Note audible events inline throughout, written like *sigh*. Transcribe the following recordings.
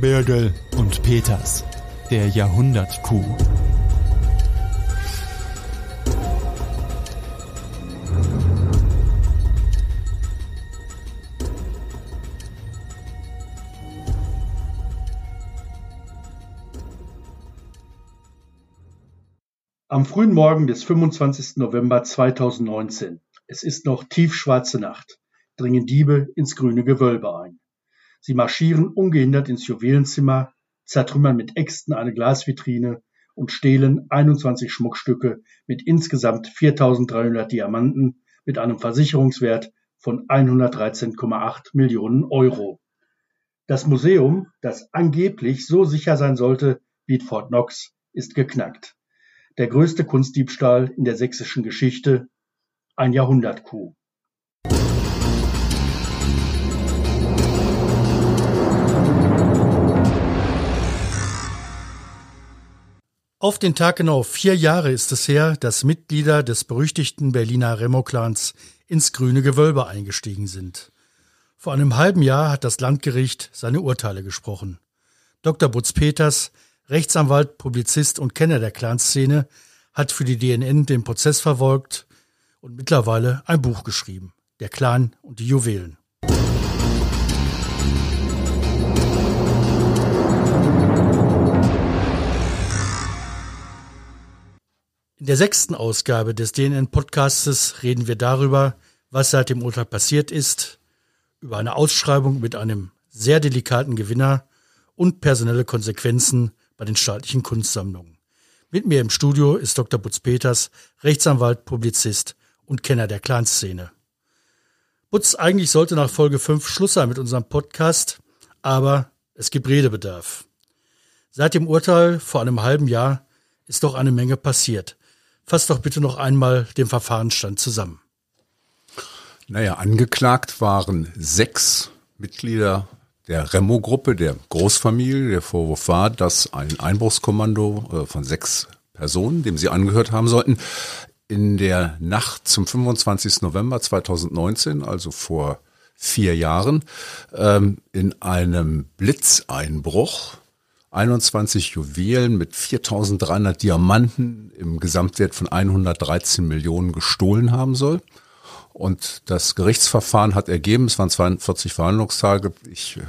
Birgel und Peters, der Jahrhundertkuh. Am frühen Morgen des 25. November 2019, es ist noch tiefschwarze Nacht, dringen Diebe ins grüne Gewölbe ein. Sie marschieren ungehindert ins Juwelenzimmer, zertrümmern mit Äxten eine Glasvitrine und stehlen 21 Schmuckstücke mit insgesamt 4.300 Diamanten mit einem Versicherungswert von 113,8 Millionen Euro. Das Museum, das angeblich so sicher sein sollte wie Fort Knox, ist geknackt der größte Kunstdiebstahl in der sächsischen Geschichte, ein Jahrhundertcoup. Auf den Tag genau vier Jahre ist es her, dass Mitglieder des berüchtigten Berliner Remo-Clans ins grüne Gewölbe eingestiegen sind. Vor einem halben Jahr hat das Landgericht seine Urteile gesprochen. Dr. Butz Peters Rechtsanwalt, Publizist und Kenner der Clanszene, hat für die DNN den Prozess verfolgt und mittlerweile ein Buch geschrieben. Der Clan und die Juwelen. Der sechsten Ausgabe des DNN-Podcastes reden wir darüber, was seit dem Urteil passiert ist, über eine Ausschreibung mit einem sehr delikaten Gewinner und personelle Konsequenzen bei den staatlichen Kunstsammlungen. Mit mir im Studio ist Dr. Butz Peters, Rechtsanwalt, Publizist und Kenner der Clanszene. Butz, eigentlich sollte nach Folge 5 Schluss sein mit unserem Podcast, aber es gibt Redebedarf. Seit dem Urteil vor einem halben Jahr ist doch eine Menge passiert. Fass doch bitte noch einmal den Verfahrensstand zusammen. Naja, angeklagt waren sechs Mitglieder der Remo-Gruppe, der Großfamilie. Der Vorwurf war, dass ein Einbruchskommando äh, von sechs Personen, dem sie angehört haben sollten, in der Nacht zum 25. November 2019, also vor vier Jahren, ähm, in einem Blitzeinbruch 21 Juwelen mit 4300 Diamanten im Gesamtwert von 113 Millionen gestohlen haben soll. Und das Gerichtsverfahren hat ergeben, es waren 42 Verhandlungstage, ich äh,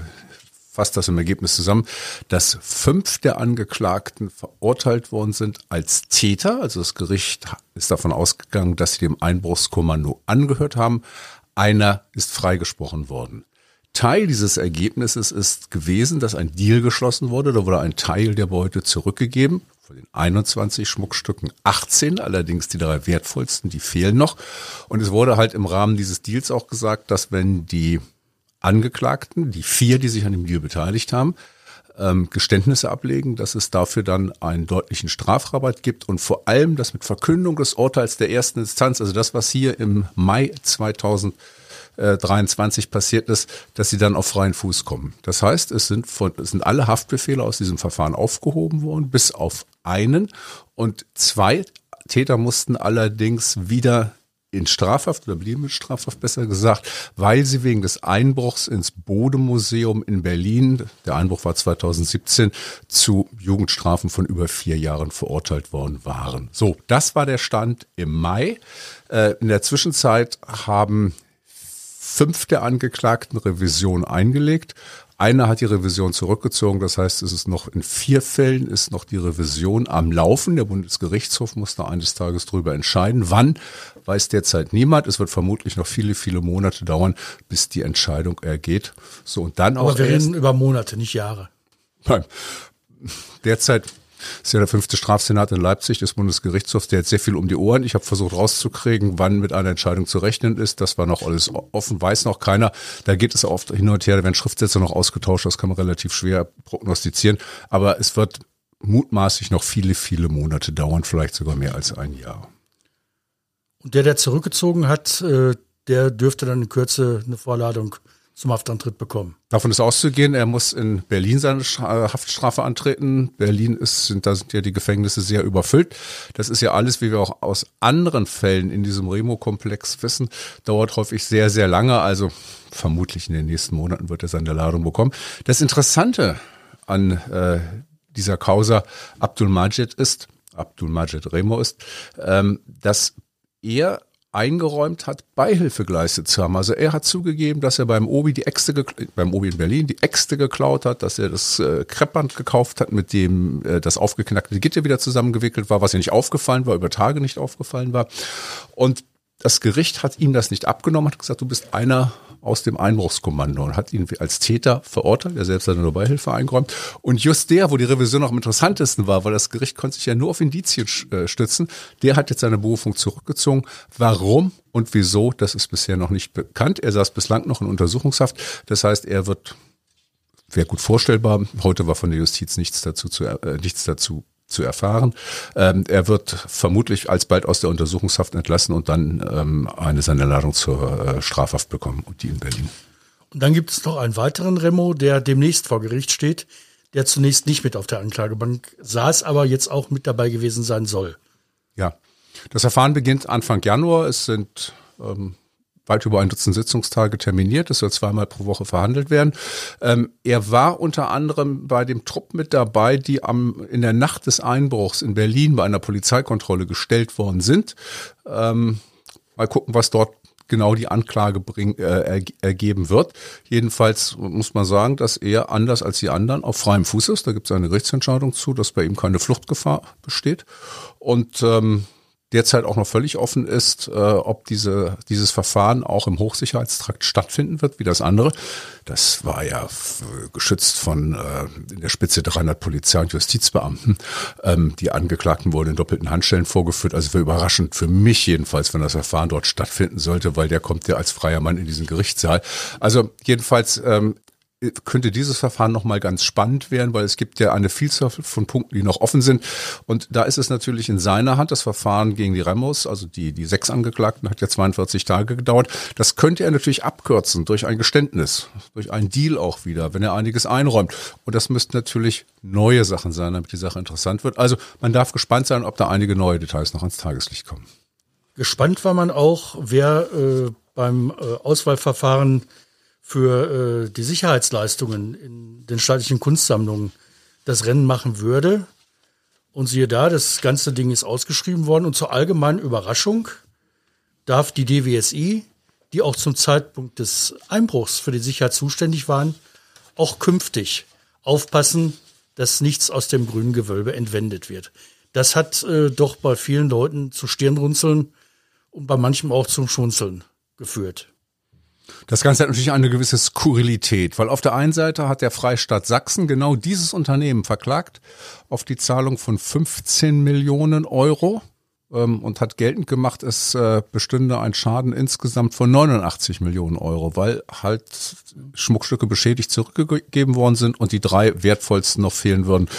fasse das im Ergebnis zusammen, dass fünf der Angeklagten verurteilt worden sind als Täter. Also das Gericht ist davon ausgegangen, dass sie dem Einbruchskommando angehört haben. Einer ist freigesprochen worden. Teil dieses Ergebnisses ist gewesen, dass ein Deal geschlossen wurde. Da wurde ein Teil der Beute zurückgegeben von den 21 Schmuckstücken 18, allerdings die drei wertvollsten, die fehlen noch. Und es wurde halt im Rahmen dieses Deals auch gesagt, dass wenn die Angeklagten, die vier, die sich an dem Deal beteiligt haben, ähm, Geständnisse ablegen, dass es dafür dann einen deutlichen Strafrabatt gibt und vor allem das mit Verkündung des Urteils der ersten Instanz, also das, was hier im Mai 2000 23 passiert ist, dass sie dann auf freien Fuß kommen. Das heißt, es sind, von, es sind alle Haftbefehle aus diesem Verfahren aufgehoben worden, bis auf einen. Und zwei Täter mussten allerdings wieder in Strafhaft oder blieben in Strafhaft besser gesagt, weil sie wegen des Einbruchs ins Bodemuseum in Berlin, der Einbruch war 2017, zu Jugendstrafen von über vier Jahren verurteilt worden waren. So, das war der Stand im Mai. Äh, in der Zwischenzeit haben fünf der Angeklagten Revision eingelegt. Einer hat die Revision zurückgezogen, das heißt, es ist noch in vier Fällen ist noch die Revision am Laufen. Der Bundesgerichtshof muss da eines Tages drüber entscheiden. Wann, weiß derzeit niemand. Es wird vermutlich noch viele, viele Monate dauern, bis die Entscheidung ergeht. So und dann Aber auch. Aber wir reden über Monate, nicht Jahre. Nein. Derzeit ist ja der fünfte Strafsenat in Leipzig des Bundesgerichtshofs, der hat sehr viel um die Ohren. Ich habe versucht rauszukriegen, wann mit einer Entscheidung zu rechnen ist. Das war noch alles offen, weiß noch keiner. Da geht es oft hin und her, da werden Schriftsätze noch ausgetauscht, das kann man relativ schwer prognostizieren. Aber es wird mutmaßlich noch viele, viele Monate dauern, vielleicht sogar mehr als ein Jahr. Und der, der zurückgezogen hat, äh, der dürfte dann in Kürze eine Vorladung zum Haftantritt bekommen. Davon ist auszugehen, er muss in Berlin seine äh, Haftstrafe antreten. Berlin ist, sind, da sind ja die Gefängnisse sehr überfüllt. Das ist ja alles, wie wir auch aus anderen Fällen in diesem Remo-Komplex wissen, dauert häufig sehr, sehr lange. Also vermutlich in den nächsten Monaten wird er seine Ladung bekommen. Das Interessante an äh, dieser Causa Abdul Majid ist, Abdul Majid Remo ist, ähm, dass er eingeräumt hat, Beihilfe geleistet zu haben. Also er hat zugegeben, dass er beim Obi die Äxte beim Obi in Berlin die Äxte geklaut hat, dass er das äh, Kreppband gekauft hat, mit dem äh, das aufgeknackte Gitter wieder zusammengewickelt war, was ihm nicht aufgefallen war, über Tage nicht aufgefallen war. Und das Gericht hat ihm das nicht abgenommen, hat gesagt, du bist einer aus dem Einbruchskommando und hat ihn als Täter verurteilt. Er selbst hat eine Beihilfe eingeräumt. Und just der, wo die Revision am interessantesten war, weil das Gericht konnte sich ja nur auf Indizien äh, stützen, der hat jetzt seine Berufung zurückgezogen. Warum und wieso, das ist bisher noch nicht bekannt. Er saß bislang noch in Untersuchungshaft. Das heißt, er wird wäre gut vorstellbar. Heute war von der Justiz nichts dazu zu, äh, nichts dazu zu erfahren. Ähm, er wird vermutlich alsbald aus der Untersuchungshaft entlassen und dann ähm, eine seine Ladung zur äh, Strafhaft bekommen und die in Berlin. Und dann gibt es noch einen weiteren Remo, der demnächst vor Gericht steht, der zunächst nicht mit auf der Anklagebank saß, aber jetzt auch mit dabei gewesen sein soll. Ja, das Verfahren beginnt Anfang Januar. Es sind ähm, weit über ein Dutzend Sitzungstage terminiert. Es soll zweimal pro Woche verhandelt werden. Ähm, er war unter anderem bei dem Trupp mit dabei, die am, in der Nacht des Einbruchs in Berlin bei einer Polizeikontrolle gestellt worden sind. Ähm, mal gucken, was dort genau die Anklage bring, äh, ergeben wird. Jedenfalls muss man sagen, dass er anders als die anderen auf freiem Fuß ist. Da gibt es eine Gerichtsentscheidung zu, dass bei ihm keine Fluchtgefahr besteht. Und ähm, derzeit auch noch völlig offen ist, äh, ob diese, dieses Verfahren auch im Hochsicherheitstrakt stattfinden wird, wie das andere. Das war ja geschützt von äh, in der Spitze 300 Polizei- und Justizbeamten. Ähm, die Angeklagten wurden in doppelten Handstellen vorgeführt. Also wäre überraschend für mich jedenfalls, wenn das Verfahren dort stattfinden sollte, weil der kommt ja als freier Mann in diesen Gerichtssaal. Also jedenfalls ähm, könnte dieses Verfahren nochmal ganz spannend werden, weil es gibt ja eine Vielzahl von Punkten, die noch offen sind. Und da ist es natürlich in seiner Hand. Das Verfahren gegen die Remos, also die, die sechs Angeklagten, hat ja 42 Tage gedauert. Das könnte er natürlich abkürzen durch ein Geständnis, durch einen Deal auch wieder, wenn er einiges einräumt. Und das müssten natürlich neue Sachen sein, damit die Sache interessant wird. Also man darf gespannt sein, ob da einige neue Details noch ans Tageslicht kommen. Gespannt war man auch, wer äh, beim äh, Auswahlverfahren für äh, die Sicherheitsleistungen in den staatlichen Kunstsammlungen das Rennen machen würde. Und siehe da, das ganze Ding ist ausgeschrieben worden und zur allgemeinen Überraschung darf die DWSI, die auch zum Zeitpunkt des Einbruchs für die Sicherheit zuständig waren, auch künftig aufpassen, dass nichts aus dem grünen Gewölbe entwendet wird. Das hat äh, doch bei vielen Leuten zu Stirnrunzeln und bei manchem auch zum Schunzeln geführt. Das Ganze hat natürlich eine gewisse Skurrilität, weil auf der einen Seite hat der Freistaat Sachsen genau dieses Unternehmen verklagt auf die Zahlung von 15 Millionen Euro ähm, und hat geltend gemacht, es äh, bestünde ein Schaden insgesamt von 89 Millionen Euro, weil halt Schmuckstücke beschädigt zurückgegeben worden sind und die drei wertvollsten noch fehlen würden.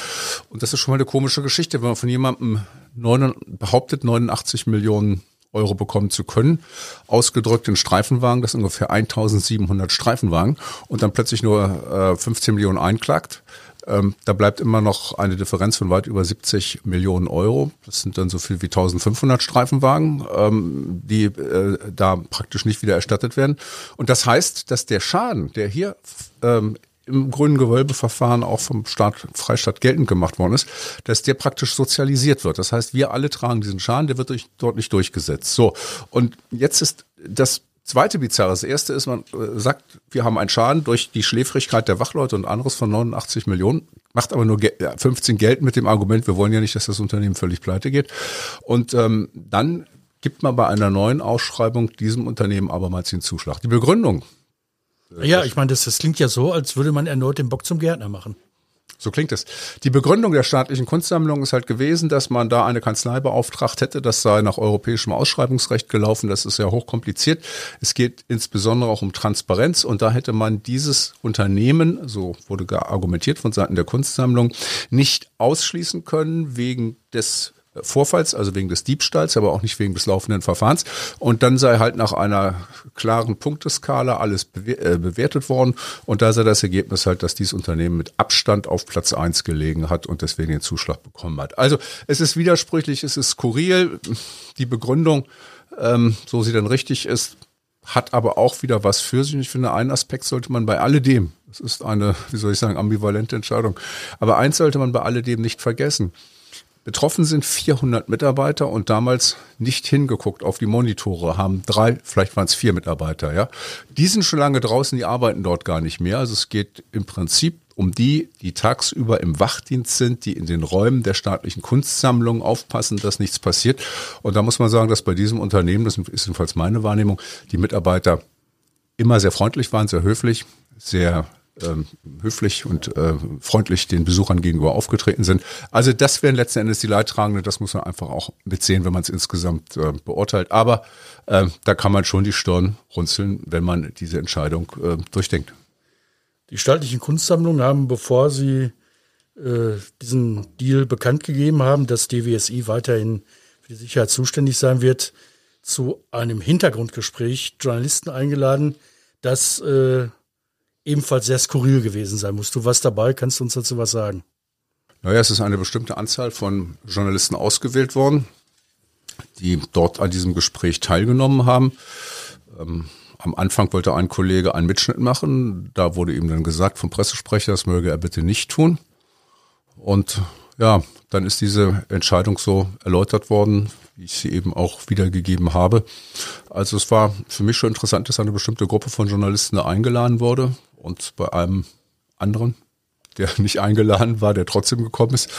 Und das ist schon mal eine komische Geschichte, wenn man von jemandem 9, behauptet 89 Millionen Euro bekommen zu können, ausgedrückt in Streifenwagen, das sind ungefähr 1700 Streifenwagen und dann plötzlich nur äh, 15 Millionen einklagt. Ähm, da bleibt immer noch eine Differenz von weit über 70 Millionen Euro. Das sind dann so viel wie 1500 Streifenwagen, ähm, die äh, da praktisch nicht wieder erstattet werden. Und das heißt, dass der Schaden, der hier ähm, im grünen Gewölbeverfahren auch vom Staat, Freistaat geltend gemacht worden ist, dass der praktisch sozialisiert wird. Das heißt, wir alle tragen diesen Schaden, der wird durch, dort nicht durchgesetzt. So. Und jetzt ist das zweite Bizarre. Das erste ist, man äh, sagt, wir haben einen Schaden durch die Schläfrigkeit der Wachleute und anderes von 89 Millionen, macht aber nur 15 Geld mit dem Argument, wir wollen ja nicht, dass das Unternehmen völlig pleite geht. Und ähm, dann gibt man bei einer neuen Ausschreibung diesem Unternehmen abermals den Zuschlag. Die Begründung ja, ich meine, das, das klingt ja so, als würde man erneut den Bock zum Gärtner machen. So klingt es. Die Begründung der staatlichen Kunstsammlung ist halt gewesen, dass man da eine Kanzlei beauftragt hätte. Das sei nach europäischem Ausschreibungsrecht gelaufen. Das ist ja hochkompliziert. Es geht insbesondere auch um Transparenz. Und da hätte man dieses Unternehmen, so wurde argumentiert von Seiten der Kunstsammlung, nicht ausschließen können wegen des Vorfalls, also wegen des Diebstahls, aber auch nicht wegen des laufenden Verfahrens. Und dann sei halt nach einer klaren Punkteskala alles äh, bewertet worden. Und da sei das Ergebnis halt, dass dieses Unternehmen mit Abstand auf Platz eins gelegen hat und deswegen den Zuschlag bekommen hat. Also es ist widersprüchlich, es ist skurril. Die Begründung, ähm, so sie dann richtig ist, hat aber auch wieder was für sich. Und ich finde, einen Aspekt sollte man bei alledem, das ist eine, wie soll ich sagen, ambivalente Entscheidung, aber eins sollte man bei alledem nicht vergessen. Betroffen sind 400 Mitarbeiter und damals nicht hingeguckt auf die Monitore, haben drei, vielleicht waren es vier Mitarbeiter, ja. Die sind schon lange draußen, die arbeiten dort gar nicht mehr. Also es geht im Prinzip um die, die tagsüber im Wachdienst sind, die in den Räumen der staatlichen Kunstsammlung aufpassen, dass nichts passiert. Und da muss man sagen, dass bei diesem Unternehmen, das ist jedenfalls meine Wahrnehmung, die Mitarbeiter immer sehr freundlich waren, sehr höflich, sehr ähm, höflich und äh, freundlich den Besuchern gegenüber aufgetreten sind. Also das wären letzten Endes die Leidtragenden. Das muss man einfach auch mitsehen, wenn man es insgesamt äh, beurteilt. Aber äh, da kann man schon die Stirn runzeln, wenn man diese Entscheidung äh, durchdenkt. Die staatlichen Kunstsammlungen haben, bevor sie äh, diesen Deal bekannt gegeben haben, dass DWSI weiterhin für die Sicherheit zuständig sein wird, zu einem Hintergrundgespräch Journalisten eingeladen, das äh, ebenfalls sehr skurril gewesen sein muss. Du warst dabei, kannst du uns dazu was sagen? Naja, es ist eine bestimmte Anzahl von Journalisten ausgewählt worden, die dort an diesem Gespräch teilgenommen haben. Ähm, am Anfang wollte ein Kollege einen Mitschnitt machen. Da wurde ihm dann gesagt vom Pressesprecher, das möge er bitte nicht tun. Und ja, dann ist diese Entscheidung so erläutert worden, wie ich sie eben auch wiedergegeben habe. Also es war für mich schon interessant, dass eine bestimmte Gruppe von Journalisten da eingeladen wurde und bei einem anderen der *laughs* nicht eingeladen war, der trotzdem gekommen ist.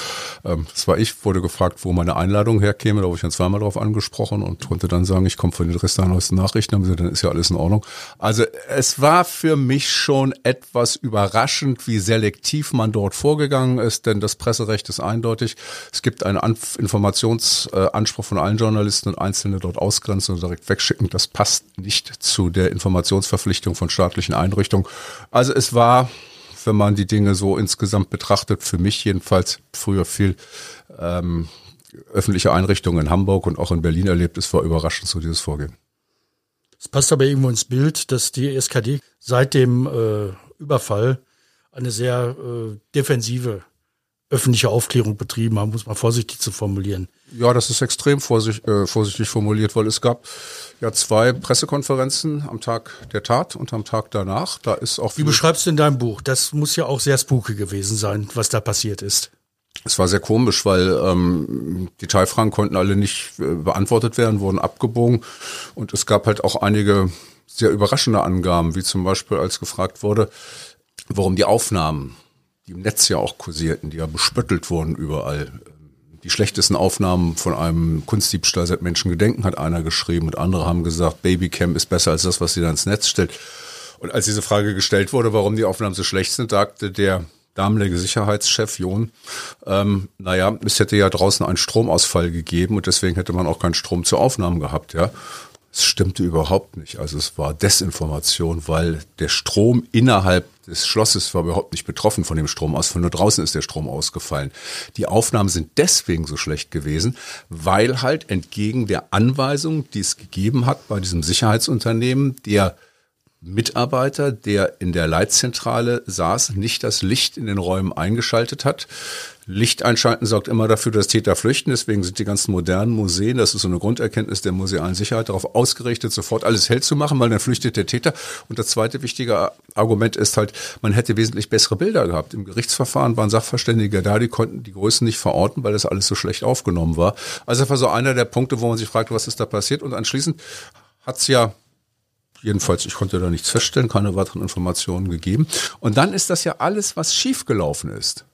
Ähm, das war ich, wurde gefragt, wo meine Einladung herkäme. Da wurde ich dann zweimal darauf angesprochen und konnte dann sagen, ich komme von den Rest der neuesten Nachrichten. Haben sie dann ist ja alles in Ordnung. Also es war für mich schon etwas überraschend, wie selektiv man dort vorgegangen ist, denn das Presserecht ist eindeutig. Es gibt einen Informationsanspruch von allen Journalisten und Einzelne dort ausgrenzen und direkt wegschicken. Das passt nicht zu der Informationsverpflichtung von staatlichen Einrichtungen. Also es war wenn man die Dinge so insgesamt betrachtet, für mich jedenfalls früher viel ähm, öffentliche Einrichtungen in Hamburg und auch in Berlin erlebt. Es war überraschend so dieses Vorgehen. Es passt aber irgendwo ins Bild, dass die SKD seit dem äh, Überfall eine sehr äh, defensive öffentliche Aufklärung betrieben haben, muss man vorsichtig zu formulieren. Ja, das ist extrem vorsichtig, äh, vorsichtig formuliert, weil es gab ja zwei Pressekonferenzen am Tag der Tat und am Tag danach. Da ist auch Wie beschreibst du in deinem Buch? Das muss ja auch sehr spooky gewesen sein, was da passiert ist. Es war sehr komisch, weil ähm, die Teilfragen konnten alle nicht äh, beantwortet werden, wurden abgebogen und es gab halt auch einige sehr überraschende Angaben, wie zum Beispiel als gefragt wurde, warum die Aufnahmen, die im Netz ja auch kursierten, die ja bespöttelt wurden überall, die schlechtesten Aufnahmen von einem Kunstdiebstahl seit Menschengedenken hat einer geschrieben und andere haben gesagt, Babycam ist besser als das, was sie da ins Netz stellt. Und als diese Frage gestellt wurde, warum die Aufnahmen so schlecht sind, sagte der damalige Sicherheitschef John, ähm, naja, es hätte ja draußen einen Stromausfall gegeben und deswegen hätte man auch keinen Strom zur Aufnahmen gehabt, ja. Es stimmte überhaupt nicht. Also es war Desinformation, weil der Strom innerhalb des Schlosses war überhaupt nicht betroffen von dem Stromausfall. Nur draußen ist der Strom ausgefallen. Die Aufnahmen sind deswegen so schlecht gewesen, weil halt entgegen der Anweisung, die es gegeben hat bei diesem Sicherheitsunternehmen, der Mitarbeiter, der in der Leitzentrale saß, nicht das Licht in den Räumen eingeschaltet hat. Licht einschalten sorgt immer dafür, dass Täter flüchten. Deswegen sind die ganzen modernen Museen, das ist so eine Grunderkenntnis der musealen Sicherheit, darauf ausgerichtet, sofort alles hell zu machen, weil dann flüchtet der Täter. Und das zweite wichtige Argument ist halt, man hätte wesentlich bessere Bilder gehabt. Im Gerichtsverfahren waren Sachverständige da, die konnten die Größen nicht verorten, weil das alles so schlecht aufgenommen war. Also das war so einer der Punkte, wo man sich fragt, was ist da passiert. Und anschließend hat's ja jedenfalls, ich konnte da nichts feststellen, keine weiteren Informationen gegeben. Und dann ist das ja alles, was schiefgelaufen ist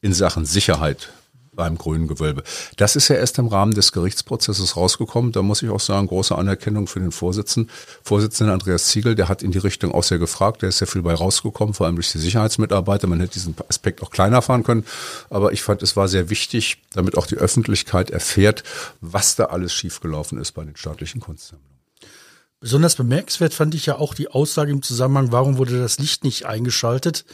in Sachen Sicherheit beim grünen Gewölbe. Das ist ja erst im Rahmen des Gerichtsprozesses rausgekommen. Da muss ich auch sagen, große Anerkennung für den Vorsitzenden. Vorsitzenden Andreas Ziegel, der hat in die Richtung auch sehr gefragt. Der ist sehr viel bei rausgekommen, vor allem durch die Sicherheitsmitarbeiter. Man hätte diesen Aspekt auch kleiner fahren können. Aber ich fand, es war sehr wichtig, damit auch die Öffentlichkeit erfährt, was da alles schiefgelaufen ist bei den staatlichen Kunstsammlungen. Besonders bemerkenswert fand ich ja auch die Aussage im Zusammenhang, warum wurde das Licht nicht eingeschaltet?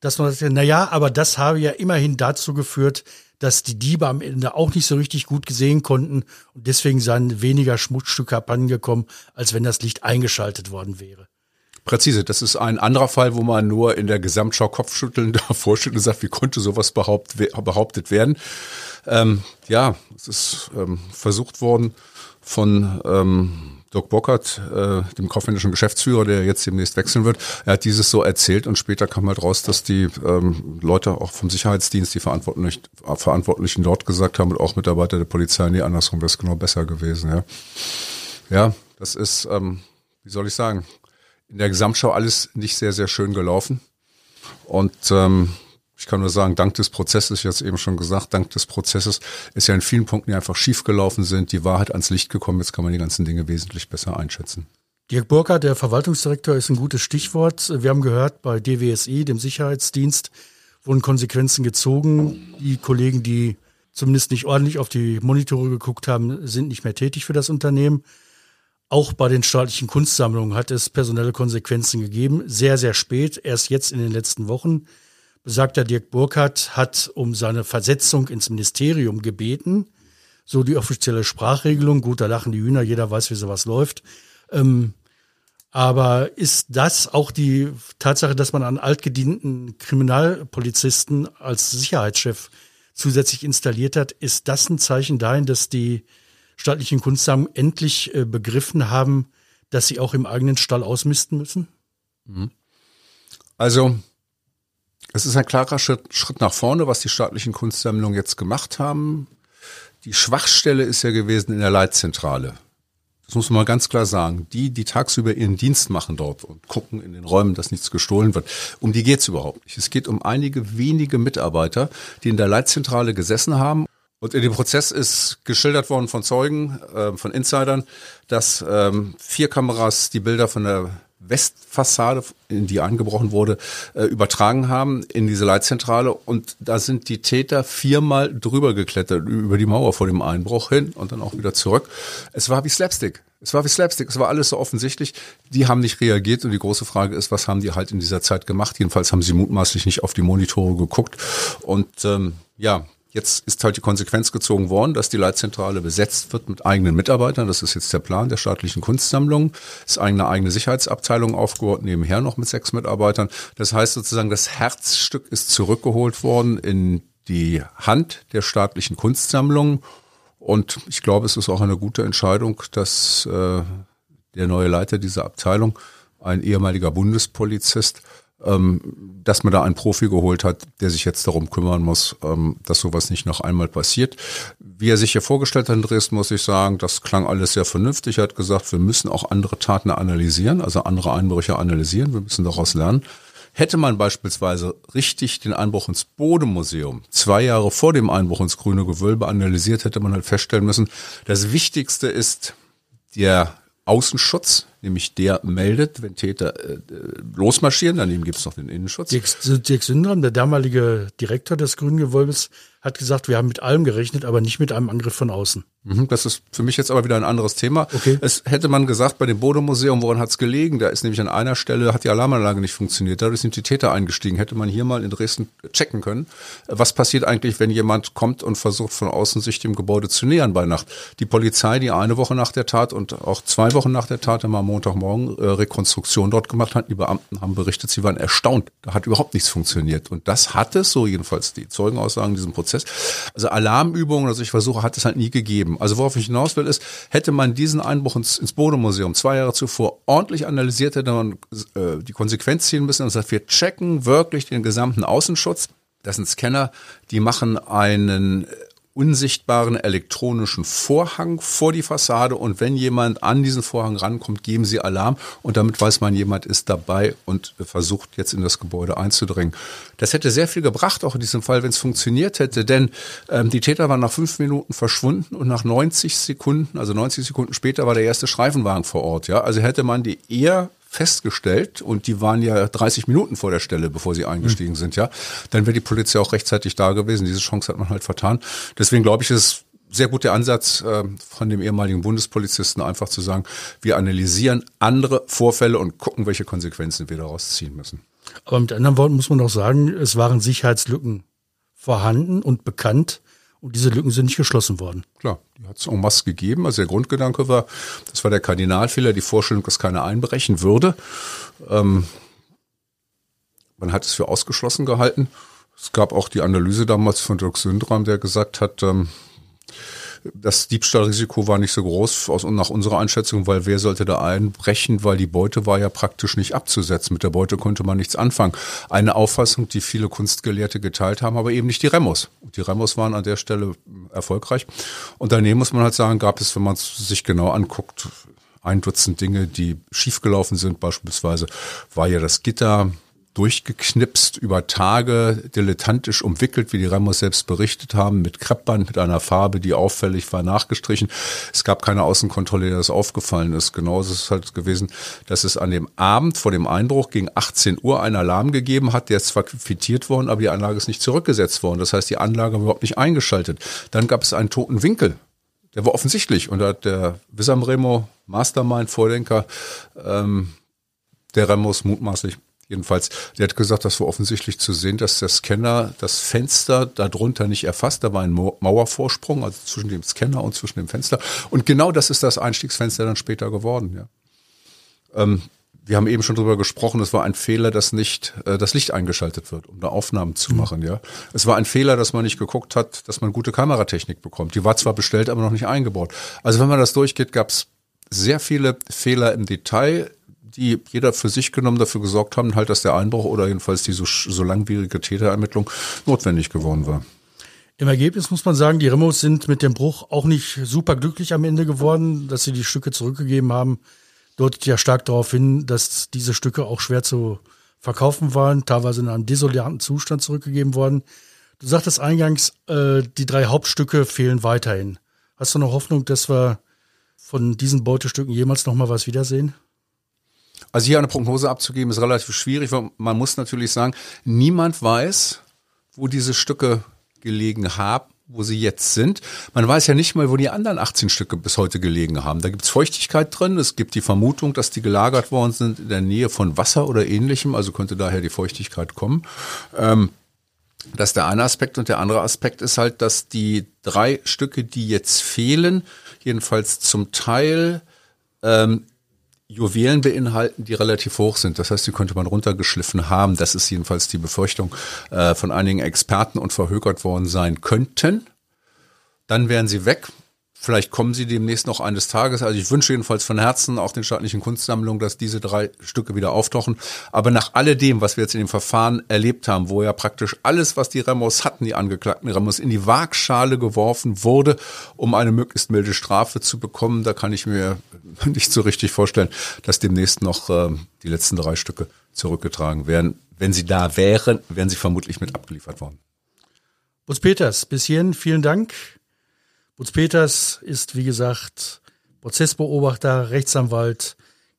Dass man sagt, na ja, aber das habe ja immerhin dazu geführt, dass die Diebe am Ende auch nicht so richtig gut gesehen konnten und deswegen seien weniger Schmutzstücke abhandengekommen, als wenn das Licht eingeschaltet worden wäre. Präzise, das ist ein anderer Fall, wo man nur in der Gesamtschau Kopfschütteln *laughs* davor steht und sagt, wie konnte sowas behaupt, behauptet werden. Ähm, ja, es ist ähm, versucht worden von ähm, Dirk Bockert, äh, dem kaufmännischen Geschäftsführer, der jetzt demnächst wechseln wird, er hat dieses so erzählt und später kam halt raus, dass die ähm, Leute auch vom Sicherheitsdienst, die Verantwortlichen, Verantwortlichen dort gesagt haben und auch Mitarbeiter der Polizei, nee, andersrum wäre es genau besser gewesen. Ja, ja das ist, ähm, wie soll ich sagen, in der Gesamtschau alles nicht sehr, sehr schön gelaufen. Und ähm, ich kann nur sagen, dank des Prozesses, ich habe es eben schon gesagt, dank des Prozesses ist ja in vielen Punkten, die einfach schiefgelaufen sind, die Wahrheit ans Licht gekommen. Jetzt kann man die ganzen Dinge wesentlich besser einschätzen. Dirk Burkhardt, der Verwaltungsdirektor, ist ein gutes Stichwort. Wir haben gehört, bei DWSI, dem Sicherheitsdienst, wurden Konsequenzen gezogen. Die Kollegen, die zumindest nicht ordentlich auf die Monitore geguckt haben, sind nicht mehr tätig für das Unternehmen. Auch bei den staatlichen Kunstsammlungen hat es personelle Konsequenzen gegeben. Sehr, sehr spät, erst jetzt in den letzten Wochen. Besagter Dirk Burkhardt hat um seine Versetzung ins Ministerium gebeten. So die offizielle Sprachregelung. Gut, da lachen die Hühner, jeder weiß, wie sowas läuft. Ähm, aber ist das auch die Tatsache, dass man einen altgedienten Kriminalpolizisten als Sicherheitschef zusätzlich installiert hat, ist das ein Zeichen dahin, dass die staatlichen Kunstsammlungen endlich äh, begriffen haben, dass sie auch im eigenen Stall ausmisten müssen? Mhm. Also es ist ein klarer Schritt, Schritt nach vorne, was die staatlichen Kunstsammlungen jetzt gemacht haben. Die Schwachstelle ist ja gewesen in der Leitzentrale. Das muss man mal ganz klar sagen. Die, die tagsüber ihren Dienst machen dort und gucken in den Räumen, dass nichts gestohlen wird, um die geht's überhaupt nicht. Es geht um einige wenige Mitarbeiter, die in der Leitzentrale gesessen haben. Und in dem Prozess ist geschildert worden von Zeugen, äh, von Insidern, dass ähm, vier Kameras die Bilder von der Westfassade, in die eingebrochen wurde, äh, übertragen haben in diese Leitzentrale. Und da sind die Täter viermal drüber geklettert, über die Mauer vor dem Einbruch hin und dann auch wieder zurück. Es war wie Slapstick. Es war wie Slapstick. Es war alles so offensichtlich. Die haben nicht reagiert. Und die große Frage ist, was haben die halt in dieser Zeit gemacht? Jedenfalls haben sie mutmaßlich nicht auf die Monitore geguckt. Und ähm, ja, Jetzt ist halt die Konsequenz gezogen worden, dass die Leitzentrale besetzt wird mit eigenen Mitarbeitern. Das ist jetzt der Plan der staatlichen Kunstsammlung. Ist eine eigene Sicherheitsabteilung aufgebaut, nebenher noch mit sechs Mitarbeitern. Das heißt sozusagen, das Herzstück ist zurückgeholt worden in die Hand der staatlichen Kunstsammlung. Und ich glaube, es ist auch eine gute Entscheidung, dass äh, der neue Leiter dieser Abteilung, ein ehemaliger Bundespolizist, dass man da einen Profi geholt hat, der sich jetzt darum kümmern muss, ähm, dass sowas nicht noch einmal passiert. Wie er sich hier vorgestellt hat in Dresden, muss ich sagen, das klang alles sehr vernünftig. Er hat gesagt, wir müssen auch andere Taten analysieren, also andere Einbrüche analysieren. Wir müssen daraus lernen. Hätte man beispielsweise richtig den Einbruch ins Bodemuseum zwei Jahre vor dem Einbruch ins Grüne Gewölbe analysiert, hätte man halt feststellen müssen, das Wichtigste ist der Außenschutz, nämlich der meldet, wenn Täter äh, losmarschieren. Daneben gibt es noch den Innenschutz. Dirk, Dirk Sündram, der damalige Direktor des Grünen Gewölbes, hat gesagt, wir haben mit allem gerechnet, aber nicht mit einem Angriff von außen. Mhm, das ist für mich jetzt aber wieder ein anderes Thema. Okay. Es hätte man gesagt, bei dem Bodemuseum, woran hat es gelegen? Da ist nämlich an einer Stelle, hat die Alarmanlage nicht funktioniert. Dadurch sind die Täter eingestiegen. Hätte man hier mal in Dresden checken können. Was passiert eigentlich, wenn jemand kommt und versucht von außen sich dem Gebäude zu nähern bei Nacht? Die Polizei, die eine Woche nach der Tat und auch zwei Wochen nach der Tat immer am Montagmorgen äh, Rekonstruktion dort gemacht hat. Die Beamten haben berichtet, sie waren erstaunt. Da hat überhaupt nichts funktioniert. Und das hat es, so jedenfalls die Zeugenaussagen in diesem Prozess. Also Alarmübungen also ich versuche, hat es halt nie gegeben. Also worauf ich hinaus will, ist, hätte man diesen Einbruch ins, ins Bodemuseum zwei Jahre zuvor ordentlich analysiert, hätte man äh, die Konsequenz ziehen müssen und sagt, wir checken wirklich den gesamten Außenschutz. Das sind Scanner, die machen einen unsichtbaren elektronischen Vorhang vor die Fassade und wenn jemand an diesen Vorhang rankommt, geben sie Alarm und damit weiß man, jemand ist dabei und versucht jetzt in das Gebäude einzudringen. Das hätte sehr viel gebracht, auch in diesem Fall, wenn es funktioniert hätte, denn ähm, die Täter waren nach fünf Minuten verschwunden und nach 90 Sekunden, also 90 Sekunden später war der erste Streifenwagen vor Ort. Ja, also hätte man die eher festgestellt und die waren ja 30 Minuten vor der Stelle, bevor sie eingestiegen mhm. sind, ja, dann wäre die Polizei auch rechtzeitig da gewesen. Diese Chance hat man halt vertan. Deswegen glaube ich, ist sehr gut der Ansatz äh, von dem ehemaligen Bundespolizisten, einfach zu sagen, wir analysieren andere Vorfälle und gucken, welche Konsequenzen wir daraus ziehen müssen. Aber mit anderen Worten muss man doch sagen, es waren Sicherheitslücken vorhanden und bekannt. Und diese Lücken sind nicht geschlossen worden. Klar, die hat es en masse gegeben. Also der Grundgedanke war, das war der Kardinalfehler, die Vorstellung, dass keiner einbrechen würde. Ähm, man hat es für ausgeschlossen gehalten. Es gab auch die Analyse damals von Dirk Sündram, der gesagt hat, ähm, Das Diebstahlrisiko war nicht so groß aus, nach unserer Einschätzung, weil wer sollte da einbrechen, weil die Beute war ja praktisch nicht abzusetzen. Mit der Beute konnte man nichts anfangen. Eine Auffassung, die viele Kunstgelehrte geteilt haben, aber eben nicht die Remos. Die Remos waren an der Stelle erfolgreich. Und daneben muss man halt sagen, gab es, wenn man es sich genau anguckt, ein Dutzend Dinge, die schiefgelaufen sind. Beispielsweise war ja das Gitter durchgeknipst, über Tage dilettantisch umwickelt, wie die Ramos selbst berichtet haben, mit Kreppband, mit einer Farbe, die auffällig war, nachgestrichen. Es gab keine Außenkontrolle, der das aufgefallen ist. Genauso ist es halt gewesen, dass es an dem Abend vor dem Einbruch gegen 18 Uhr einen Alarm gegeben hat, der ist zwar quittiert worden, aber die Anlage ist nicht zurückgesetzt worden. Das heißt, die Anlage war überhaupt nicht eingeschaltet. Dann gab es einen toten Winkel. Der war offensichtlich und da hat der Wissam Remo, Mastermind, Vordenker, ähm, der Remos mutmaßlich Jedenfalls, der hat gesagt, das war offensichtlich zu sehen, dass der Scanner das Fenster darunter nicht erfasst. Da war ein Mauervorsprung, also zwischen dem Scanner und zwischen dem Fenster. Und genau das ist das Einstiegsfenster dann später geworden. Ja. Ähm, wir haben eben schon drüber gesprochen, es war ein Fehler, dass nicht äh, das Licht eingeschaltet wird, um da Aufnahmen zu mhm. machen. Ja, Es war ein Fehler, dass man nicht geguckt hat, dass man gute Kameratechnik bekommt. Die war zwar bestellt, aber noch nicht eingebaut. Also wenn man das durchgeht, gab es sehr viele Fehler im Detail die jeder für sich genommen dafür gesorgt haben, halt, dass der Einbruch oder jedenfalls die so, so langwierige Täterermittlung notwendig geworden war. Im Ergebnis muss man sagen, die Remos sind mit dem Bruch auch nicht super glücklich am Ende geworden, dass sie die Stücke zurückgegeben haben. Deutet ja stark darauf hin, dass diese Stücke auch schwer zu verkaufen waren, teilweise in einem desolaten Zustand zurückgegeben worden. Du sagtest eingangs, äh, die drei Hauptstücke fehlen weiterhin. Hast du noch Hoffnung, dass wir von diesen Beutestücken jemals noch mal was wiedersehen? Also hier eine Prognose abzugeben ist relativ schwierig, weil man muss natürlich sagen, niemand weiß, wo diese Stücke gelegen haben wo sie jetzt sind. Man weiß ja nicht mal, wo die anderen 18 Stücke bis heute gelegen haben. Da gibt es Feuchtigkeit drin. Es gibt die Vermutung, dass die gelagert worden sind in der Nähe von Wasser oder ähnlichem. Also könnte daher die Feuchtigkeit kommen. Ähm, das ist der eine Aspekt. Und der andere Aspekt ist halt, dass die drei Stücke, die jetzt fehlen, jedenfalls zum Teil ähm, Juwelen beinhalten, die relativ hoch sind. Das heißt, die könnte man runtergeschliffen haben. Das ist jedenfalls die Befürchtung äh, von einigen Experten und verhökert worden sein könnten. Dann wären sie weg. Vielleicht kommen sie demnächst noch eines Tages. Also ich wünsche jedenfalls von Herzen auch den staatlichen Kunstsammlungen, dass diese drei Stücke wieder auftauchen. Aber nach alledem, was wir jetzt in dem Verfahren erlebt haben, wo ja praktisch alles, was die Remos hatten, die angeklagten Remos, in die Waagschale geworfen wurde, um eine möglichst milde Strafe zu bekommen, da kann ich mir *laughs* nicht so richtig vorstellen, dass demnächst noch äh, die letzten drei Stücke zurückgetragen werden. Wenn sie da wären, wären sie vermutlich mit abgeliefert worden. Butz Peters, bis hierhin vielen Dank. Butz Peters ist, wie gesagt, Prozessbeobachter, Rechtsanwalt,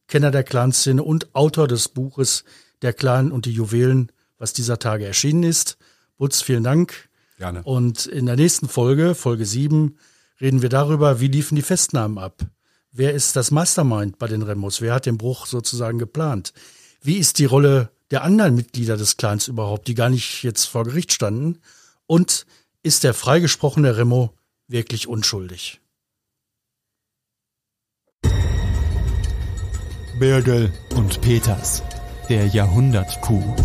Kenner der Clanszene und Autor des Buches Der Clan und die Juwelen, was dieser Tage erschienen ist. Butz, vielen Dank. Gerne. Und in der nächsten Folge, Folge 7, reden wir darüber, wie liefen die Festnahmen ab? Wer ist das Mastermind bei den Remos? Wer hat den Bruch sozusagen geplant? Wie ist die Rolle der anderen Mitglieder des Clans überhaupt, die gar nicht jetzt vor Gericht standen? Und ist der freigesprochene Remo wirklich unschuldig. Birgel und Peters, der Jahrhundertkuh.